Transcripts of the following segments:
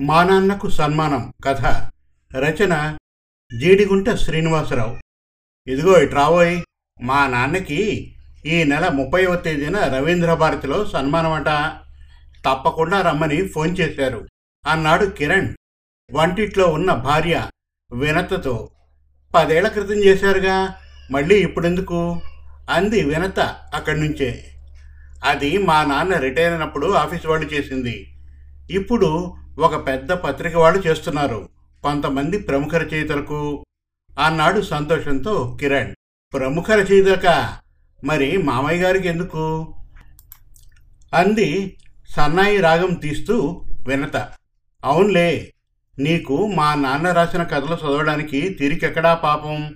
మా నాన్నకు సన్మానం. కథ. రచన జీడిగుంట శ్రీనివాసరావు. ఇదిగో ఇటు మా నాన్నకి ఈ నెల ముప్పైవ తేదీన రవీంద్ర భారతిలో సన్మానం అట తప్పకుండా రమ్మని ఫోన్ చేశారు. అన్నాడు కిరణ్. వంటిట్లో ఉన్న భార్య వినతతో. పదేళ్ళ క్రితం చేశారుగా. మళ్ళీ ఇప్పుడెందుకు? అంది వినత అక్కడి నుంచే అది మా నాన్న రిటైర్ అయినప్పుడు ఆఫీస్ వాళ్ళు చేసింది. ఇప్పుడు ఒక పెద్ద పత్రిక వాళ్ళు చేస్తున్నారు. కొంతమంది ప్రముఖ రచయితలకు. అన్నాడు సంతోషంతో కిరణ్ ప్రముఖ రచయితక? మరి మామయ్య గారికి ఎందుకు? అంది సన్నాయి రాగం తీస్తూ వినత. అవునులే నీకు మా నాన్న రాసిన కథలు చదవడానికి తీరికెక్కడా పాపం?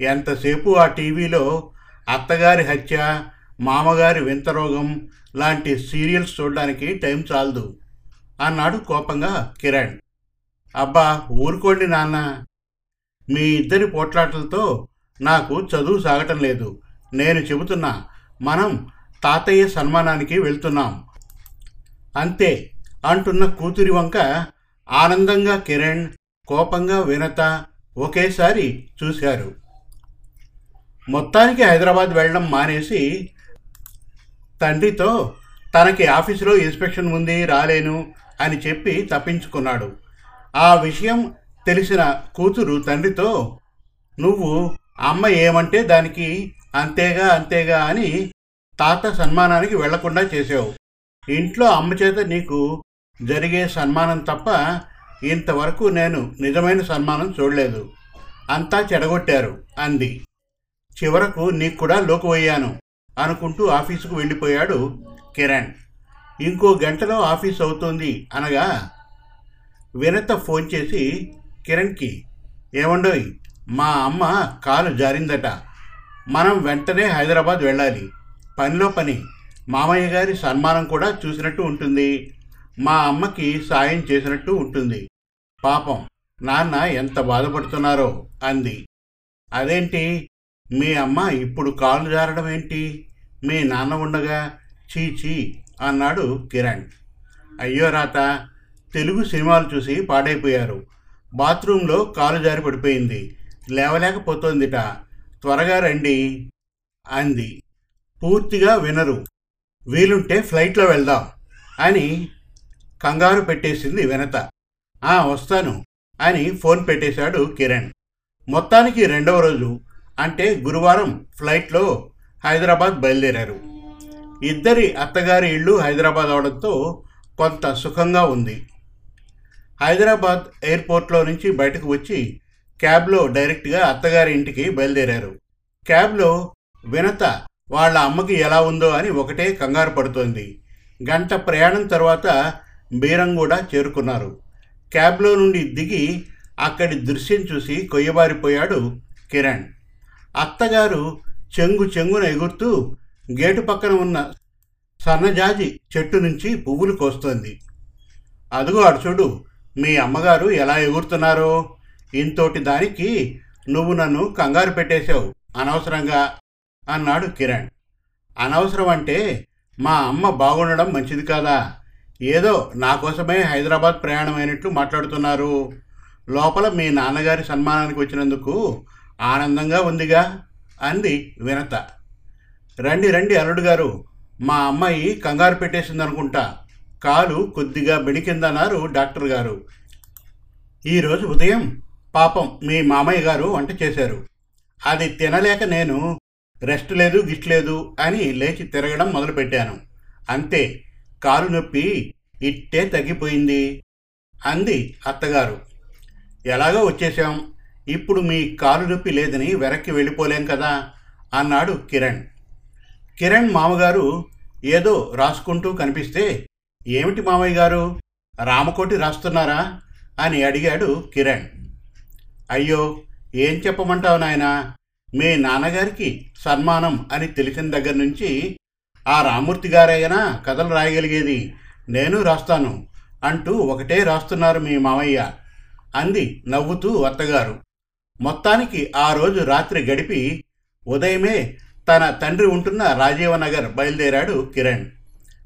ఎంతసేపు ఆ టీవీలో అత్తగారి హత్య మామగారి వింతరోగం లాంటి సీరియల్స్ చూడడానికి టైం చాలదు. అన్నాడు కోపంగా కిరణ్. అబ్బా ఊరుకోండి నాన్న. మీ ఇద్దరి పోట్లాటలతో నాకు చదువు సాగటం లేదు. నేను చెబుతున్నా మనం తాతయ్య సన్మానానికి వెళ్తున్నాం. అంతే అంటున్న కూతురి వంక ఆనందంగా కిరణ్ కోపంగా వినత ఒకేసారి చూశారు. మొత్తానికి హైదరాబాద్ వెళ్ళడం మానేసి తండ్రితో తనకి ఆఫీసులో ఇన్స్పెక్షన్ ఉంది రాలేను అని చెప్పి తప్పించుకున్నాడు. ఆ విషయం తెలిసిన కూతురు తండ్రితో నువ్వు అమ్మ ఏమంటే దానికి అంతేగా అంతేగా అని తాత సన్మానానికి వెళ్ళకుండా చేసావు ఇంట్లో అమ్మ చేత నీకు జరిగే సన్మానం తప్ప ఇంతవరకు నేను నిజమైన సన్మానం చూడలేదు. అంతా చెడగొట్టారు అంది. చివరకు నీకు కూడా లోకువయ్యాను అనుకుంటూ ఆఫీసుకు వెళ్ళిపోయాడు కిరణ్. ఇంకో గంటలో ఆఫీస్ అవుతుంది అనగా వినత ఫోన్ చేసి కిరణ్కి ఏమండోయ్ మా అమ్మ కాలు జారిందట. మనం వెంటనే హైదరాబాద్ వెళ్ళాలి. పనిలో పని. మామయ్య గారి సన్మానం కూడా చూసినట్టు ఉంటుంది. మా అమ్మకి సాయం చేసినట్టు ఉంటుంది. పాపం నాన్న ఎంత బాధపడుతున్నారో అంది. అదేంటి? మీ అమ్మ ఇప్పుడు కాలు జారడం ఏంటి? మీ నాన్న ఉండగా చీ చీ అన్నాడు కిరణ్. అయ్యో రాత తెలుగు సినిమాలు చూసి పాడైపోయారు. బాత్రూంలో కాలు జారి పడిపోయింది. లేవలేకపోతోందిట. త్వరగా రండి అంది. పూర్తిగా వినరు. వీలుంటే ఫ్లైట్లో వెళ్దాం అని కంగారు పెట్టేసింది వినత. ఆ వస్తాను అని ఫోన్ పెట్టేశాడు కిరణ్. మొత్తానికి రెండవ రోజు. అంటే గురువారం ఫ్లైట్లో హైదరాబాద్ బయలుదేరారు. ఇద్దరి అత్తగారి ఇళ్ళు హైదరాబాద్ అవడంతో కొంత సుఖంగా ఉంది. హైదరాబాద్ ఎయిర్పోర్ట్లో నుంచి బయటకు వచ్చి క్యాబ్లో డైరెక్ట్గా అత్తగారి ఇంటికి బయలుదేరారు. క్యాబ్లో వినత వాళ్ళ అమ్మకి ఎలా ఉందో అని ఒకటే కంగారు పడుతోంది. గంట ప్రయాణం తర్వాత బీరంగూడ చేరుకున్నారు. క్యాబ్లో నుండి దిగి అక్కడి దృశ్యం చూసి కొయ్యబారిపోయాడు కిరణ్. అత్తగారు చెంగు చెంగున ఎగురుతూ గేటు పక్కన ఉన్న సన్నజాజి చెట్టు నుంచి పువ్వులు కోస్తోంది. అదుగో అడుచుడు మీ అమ్మగారు ఎలా ఎగురుతున్నారో. ఇంతోటి దానికి నువ్వు నన్ను కంగారు పెట్టేశావు. అనవసరంగా అన్నాడు కిరణ్. అనవసరం అంటే మా అమ్మ బాగుండడం మంచిది కాదా? ఏదో నా కోసమే హైదరాబాద్ ప్రయాణం అయినట్లు మాట్లాడుతున్నారు. లోపల మీ నాన్నగారి సన్మానానికి వచ్చినందుకు ఆనందంగా ఉందిగా అంది వినత. రండి రండి అల్లుడు గారు. మా అమ్మాయి కంగారు పెట్టేసింది అనుకుంటా కాలు కొద్దిగా బెణికిందన్నారు డాక్టర్ గారు. ఈరోజు ఉదయం పాపం మీ మామయ్య గారు వంట చేశారు. అది తినలేక నేను రెస్ట్ లేదు గిట్ లేదు అని లేచి తిరగడం మొదలుపెట్టాను. అంతే కాలు నొప్పి ఇట్టే తగ్గిపోయింది అంది అత్తగారు. ఎలాగో వచ్చేసాం ఇప్పుడు మీ కాలు నొప్పి లేదని వెనక్కి వెళ్ళిపోలేం కదా? అన్నాడు కిరణ్. కిరణ్ మామగారు ఏదో రాసుకుంటూ కనిపిస్తే ఏమిటి మామయ్య గారు? రామకోటి రాస్తున్నారా? అని అడిగాడు కిరణ్. అయ్యో ఏం చెప్పమంటావు నాయనా? మీ నాన్నగారికి సన్మానం అని తెలిసిన దగ్గర నుంచి ఆ రామూర్తి గారైనా కథలు రాయగలిగేది నేను రాస్తాను అంటూ ఒకటే రాస్తున్నారు మీ మామయ్య అంది నవ్వుతూ అత్తగారు. మొత్తానికి ఆ రోజు రాత్రి గడిపి ఉదయమే తన తండ్రి ఉంటున్న రాజీవనగర్ బయలుదేరాడు కిరణ్.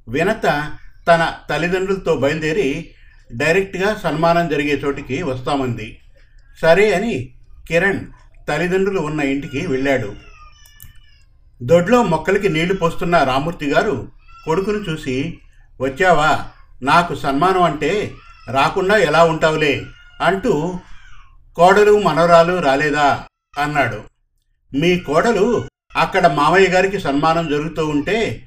వినత తన తల్లిదండ్రులతో బయలుదేరి డైరెక్ట్గా సన్మానం జరిగే చోటికి వస్తామంది. సరే అని కిరణ్ తల్లిదండ్రులు ఉన్న ఇంటికి వెళ్ళాడు. దొడ్లో మొక్కలకి నీళ్ళు పోస్తున్న రామూర్తి గారు కొడుకును చూసి వచ్చావా? నాకు సన్మానం అంటే రాకుండా ఎలా ఉంటావులే? అంటూ కోడలు మనవరాలు రాలేదా? అన్నాడు. మీ కోడలు అక్కడ మామయ్య గారికి సన్మానం జరుగుతూ ఉంటే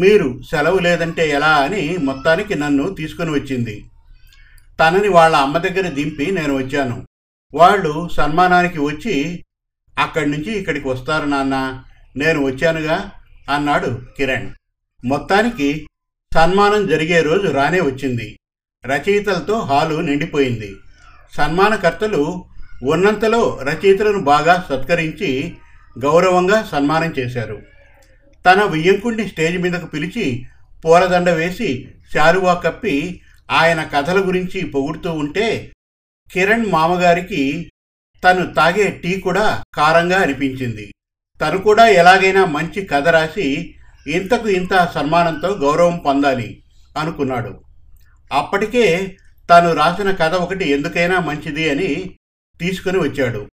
మీరు సెలవు లేదంటే ఎలా అని మొత్తానికి నన్ను తీసుకుని వచ్చింది. తనని వాళ్ళ అమ్మ దగ్గర దింపి నేను వచ్చాను. వాళ్ళు సన్మానానికి వచ్చి అక్కడి నుంచి ఇక్కడికి వస్తారు నాన్న నేను వచ్చానుగా అన్నాడు కిరణ్. మొత్తానికి సన్మానం జరిగే రోజు రానే వచ్చింది. రచయితలతో హాలు నిండిపోయింది. సన్మానకర్తలు ఉన్నంతలో రచయితలను బాగా సత్కరించి గౌరవంగా సన్మానం చేశారు. తన వియ్యంకుడిని స్టేజ్ మీదకు పిలిచి పూలదండ వేసి శారువా కప్పి ఆయన కథల గురించి పొగుడుతూ ఉంటే కిరణ్ మామగారికి తను తాగే టీ కూడా కారంగా అనిపించింది. తను కూడా ఎలాగైనా మంచి కథ రాసి ఇంతకు ఇంత సన్మానంతో గౌరవం పొందాలి అనుకున్నాడు. అప్పటికే తాను రాసిన కథ ఒకటి ఎందుకైనా మంచిది అని తీసుకుని వచ్చాడు.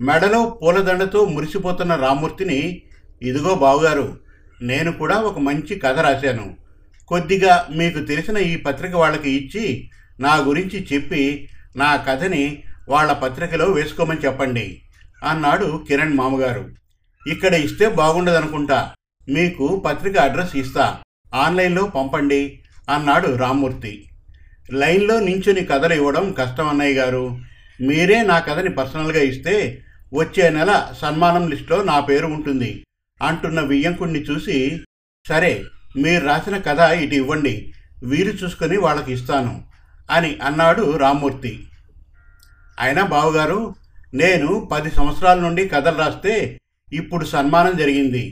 మెడలో పూలదండతో మురిసిపోతున్న రామూర్తిని ఇదిగో బావుగారు నేను కూడా ఒక మంచి కథ రాశాను. కొద్దిగా మీకు తెలిసిన ఈ పత్రిక వాళ్ళకి ఇచ్చి నా గురించి చెప్పి నా కథని వాళ్ళ పత్రికలో వేసుకోమని చెప్పండి అన్నాడు కిరణ్ మామగారు. ఇక్కడ ఇస్తే బాగుండదనుకుంటా. మీకు పత్రిక అడ్రస్ ఇస్తా. ఆన్లైన్లో పంపండి అన్నాడు రామ్మూర్తి లైన్లో నించుని కథలు ఇవ్వడం కష్టం అన్నయ్య గారు. మీరే నా కథని పర్సనల్గా ఇస్తే వచ్చే నెల సన్మానం లిస్టులో నా పేరు ఉంటుంది అంటున్న వియ్యంకుణ్ణి చూసి సరే మీరు రాసిన కథ ఇటు ఇవ్వండి వీరు చూసుకొని వాళ్ళకి ఇస్తాను అని అన్నాడు రామ్మూర్తి. అయినా బావగారు నేను పది సంవత్సరాల నుండి కథలు రాస్తే ఇప్పుడు సన్మానం జరిగింది.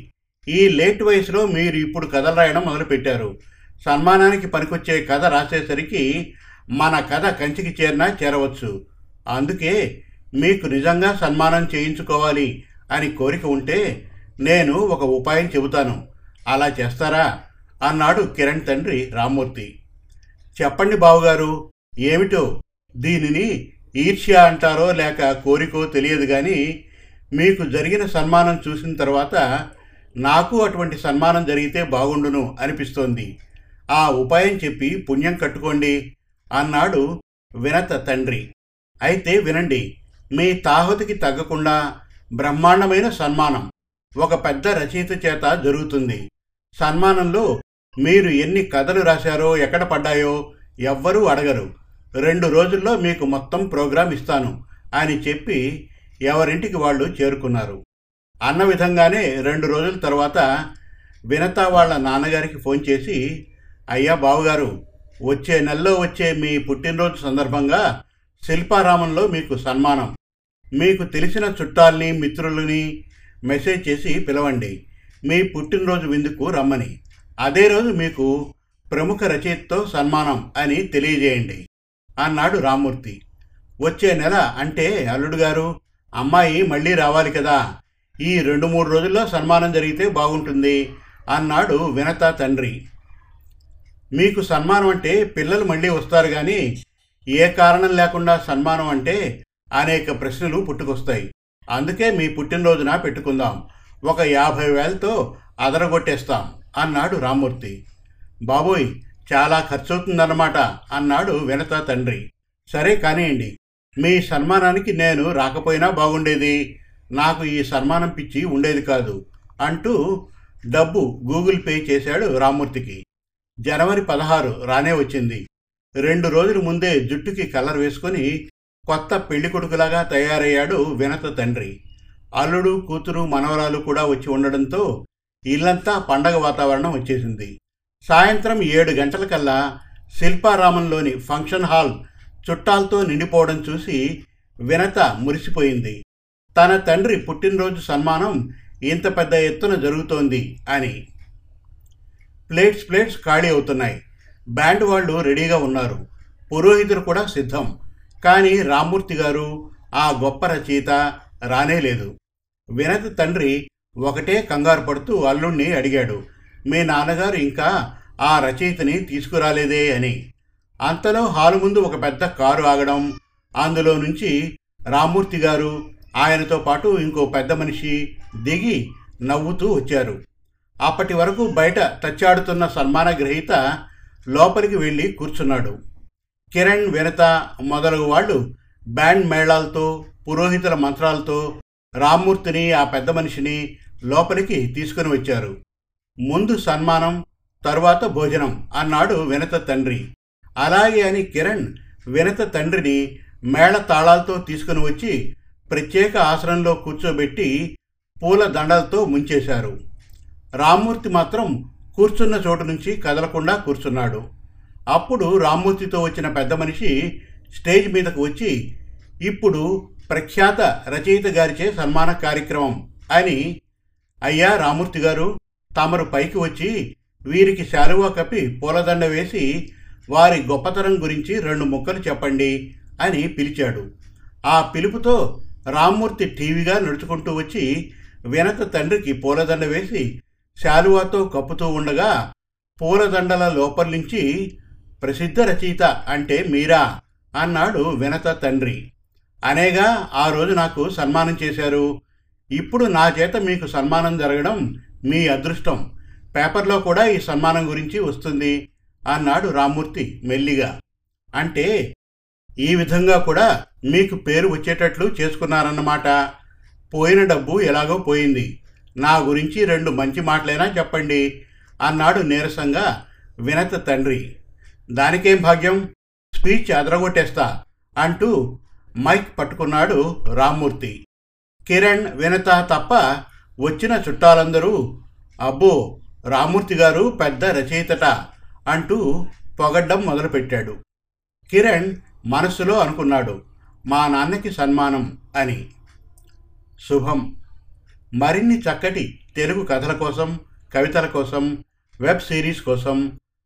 ఈ లేట్ వయసులో మీరు ఇప్పుడు కథలు రాయడం మొదలుపెట్టారు. సన్మానానికి పనికొచ్చే కథ రాసేసరికి మన కథ కంచికి చేరినా చేరవచ్చు. అందుకే మీకు నిజంగా సన్మానం చేయించుకోవాలి అని కోరిక ఉంటే నేను ఒక ఉపాయం చెబుతాను. అలా చేస్తారా? అన్నాడు కిరణ్ తండ్రి రామ్మూర్తి. చెప్పండి బావుగారు ఏమిటో? దీనిని ఈర్ష్య అంటారో లేక కోరికో తెలియదు కానీ మీకు జరిగిన సన్మానం చూసిన తర్వాత నాకు అటువంటి సన్మానం జరిగితే బాగుండును అనిపిస్తోంది. ఆ ఉపాయం చెప్పి పుణ్యం కట్టుకోండి అన్నాడు వినత తండ్రి. అయితే వినండి మీ తాహుతికి తగ్గకుండా బ్రహ్మాండమైన సన్మానం. ఒక పెద్ద రచయిత చేత జరుగుతుంది. సన్మానంలో మీరు ఎన్ని కథలు రాశారో ఎక్కడ పడ్డాయో ఎవ్వరూ అడగరు. రెండు రోజుల్లో మీకు మొత్తం ప్రోగ్రాం ఇస్తాను అని చెప్పి ఎవరింటికి వాళ్ళు చేరుకున్నారు. అన్న విధంగానే రెండు రోజుల తర్వాత వినత వాళ్ళ నాన్నగారికి ఫోన్ చేసి అయ్యా బావగారు వచ్చే నెలలో వచ్చే మీ పుట్టినరోజు సందర్భంగా శిల్పారామంలో మీకు సన్మానం. మీకు తెలిసిన చుట్టాల్ని మిత్రులని మెసేజ్ చేసి పిలవండి. మీ పుట్టినరోజు విందుకు రమ్మని. అదే రోజు మీకు ప్రముఖ రచయితతో సన్మానం అని తెలియజేయండి. అన్నాడు రామ్మూర్తి. వచ్చే నెల అంటే అల్లుడు గారు అమ్మాయి మళ్ళీ రావాలి కదా. ఈ రెండు మూడు రోజుల్లో సన్మానం జరిగితే బాగుంటుంది అన్నాడు వినత తండ్రి. మీకు సన్మానం అంటే పిల్లలు మళ్ళీ వస్తారు కానీ ఏ కారణం లేకుండా సన్మానం అంటే అనేక ప్రశ్నలు పుట్టుకొస్తాయి. అందుకే మీ పుట్టినరోజున పెట్టుకుందాం. ఒక యాభై వేలతో అదరగొట్టేస్తాం అన్నాడు రామ్మూర్తి. బాబోయ్ చాలా ఖర్చవుతుందన్నమాట అన్నాడు వినత తండ్రి. సరే కానివ్వండి మీ సన్మానానికి నేను రాకపోయినా బాగుండేది. నాకు ఈ సన్మానం పిచ్చి ఉండేది కాదు అంటూ డబ్బు గూగుల్ పే చేశాడు రామ్మూర్తికి. జనవరి పదహారు రానే వచ్చింది. రెండు రోజుల ముందే జుట్టుకి కలర్ వేసుకొని కొత్త పెళ్ళికొడుకులాగా తయారయ్యాడు వినత తండ్రి. అల్లుడు కూతురు మనవరాలు కూడా వచ్చి ఉండడంతో ఇల్లంతా పండగ వాతావరణం వచ్చేసింది. సాయంత్రం ఏడు గంటలకల్లా శిల్పారామంలోని ఫంక్షన్ హాల్ చుట్టాలతో నిండిపోవడం చూసి వినత మురిసిపోయింది. తన తండ్రి పుట్టినరోజు సన్మానం ఇంత పెద్ద ఎత్తున జరుగుతోంది అని. ప్లేట్స్ ప్లేట్స్ ఖాళీ అవుతున్నాయి. బ్యాండ్ వాళ్ళు రెడీగా ఉన్నారు. పురోహితులు కూడా సిద్ధం. కానీ రామ్మూర్తి గారు ఆ గొప్ప రచయిత రానే లేదు. వినతి తండ్రి ఒకటే కంగారు పడుతూ అల్లుణ్ణి అడిగాడు. మీ నాన్నగారు ఇంకా ఆ రచయితని తీసుకురాలేదే అని. అంతలో హాలు ముందు ఒక పెద్ద కారు ఆగడం అందులో నుంచి రామ్మూర్తి గారు ఆయనతో పాటు ఇంకో పెద్ద మనిషి దిగి నవ్వుతూ వచ్చారు. అప్పటి వరకు బయట తచ్చాడుతున్న సన్మాన గ్రహీత లోపలికి వెళ్ళి కూర్చున్నాడు. కిరణ్ వినత మొదలగు వాళ్ళు బ్యాండ్ మేళాలతో పురోహితుల మంత్రాలతో రామ్మూర్తిని ఆ పెద్ద మనిషిని లోపలికి తీసుకుని వచ్చారు. ముందు సన్మానం తరువాత భోజనం అన్నాడు వినత తండ్రి. అలాగే అని కిరణ్ వినత తండ్రిని మేళ తాళాలతో తీసుకుని వచ్చి ప్రత్యేక ఆసనంలో కూర్చోబెట్టి పూల దండలతో ముంచేశారు. రామ్మూర్తి మాత్రం కూర్చున్న చోటు నుంచి కదలకుండా కూర్చున్నాడు. అప్పుడు రామ్మూర్తితో వచ్చిన పెద్ద మనిషి స్టేజ్ మీదకు వచ్చి ఇప్పుడు ప్రఖ్యాత రచయిత గారిచే సన్మాన కార్యక్రమం అని అయ్యా రామూర్తి గారు తమరు పైకి వచ్చి వీరికి శాలువా కప్పి పూలదండ వేసి వారి గొప్పతనం గురించి రెండు ముక్కలు చెప్పండి అని పిలిచాడు. ఆ పిలుపుతో రామ్మూర్తి టీవీగా నడుచుకుంటూ వచ్చి వినత తండ్రికి పూలదండ వేసి శాలువాతో కప్పుతూ ఉండగా పూలదండల లోపల నుంచి ప్రసిద్ధ రచయిత అంటే మీరా అన్నాడు వినత తండ్రి. అనేగా ఆ రోజు నాకు సన్మానం చేశారు. ఇప్పుడు నా చేత మీకు సన్మానం జరగడం మీ అదృష్టం. పేపర్లో కూడా ఈ సన్మానం గురించి వస్తుంది అన్నాడు రామ్మూర్తి మెల్లిగా. అంటే ఈ విధంగా కూడా మీకు పేరు వచ్చేటట్లు చేసుకున్నారన్నమాట. పోయిన డబ్బు ఎలాగో పోయింది. నా గురించి రెండు మంచి మాటలైనా చెప్పండి అన్నాడు నీరసంగా వినత తండ్రి. దానికేం భాగ్యం స్పీచ్ అదరగొట్టేస్తా అంటూ మైక్ పట్టుకున్నాడు రామ్మూర్తి. కిరణ్ వినత తప్ప వచ్చిన చుట్టాలందరూ అబ్బో రామ్మూర్తి గారు పెద్ద రచయితట అంటూ పొగడ్డం మొదలుపెట్టాడు. కిరణ్ మనస్సులో అనుకున్నాడు మా నాన్నకి సన్మానం అని. శుభం. మరిన్ని చక్కటి తెలుగు కథల కోసం కవితల కోసం వెబ్ సిరీస్ కోసం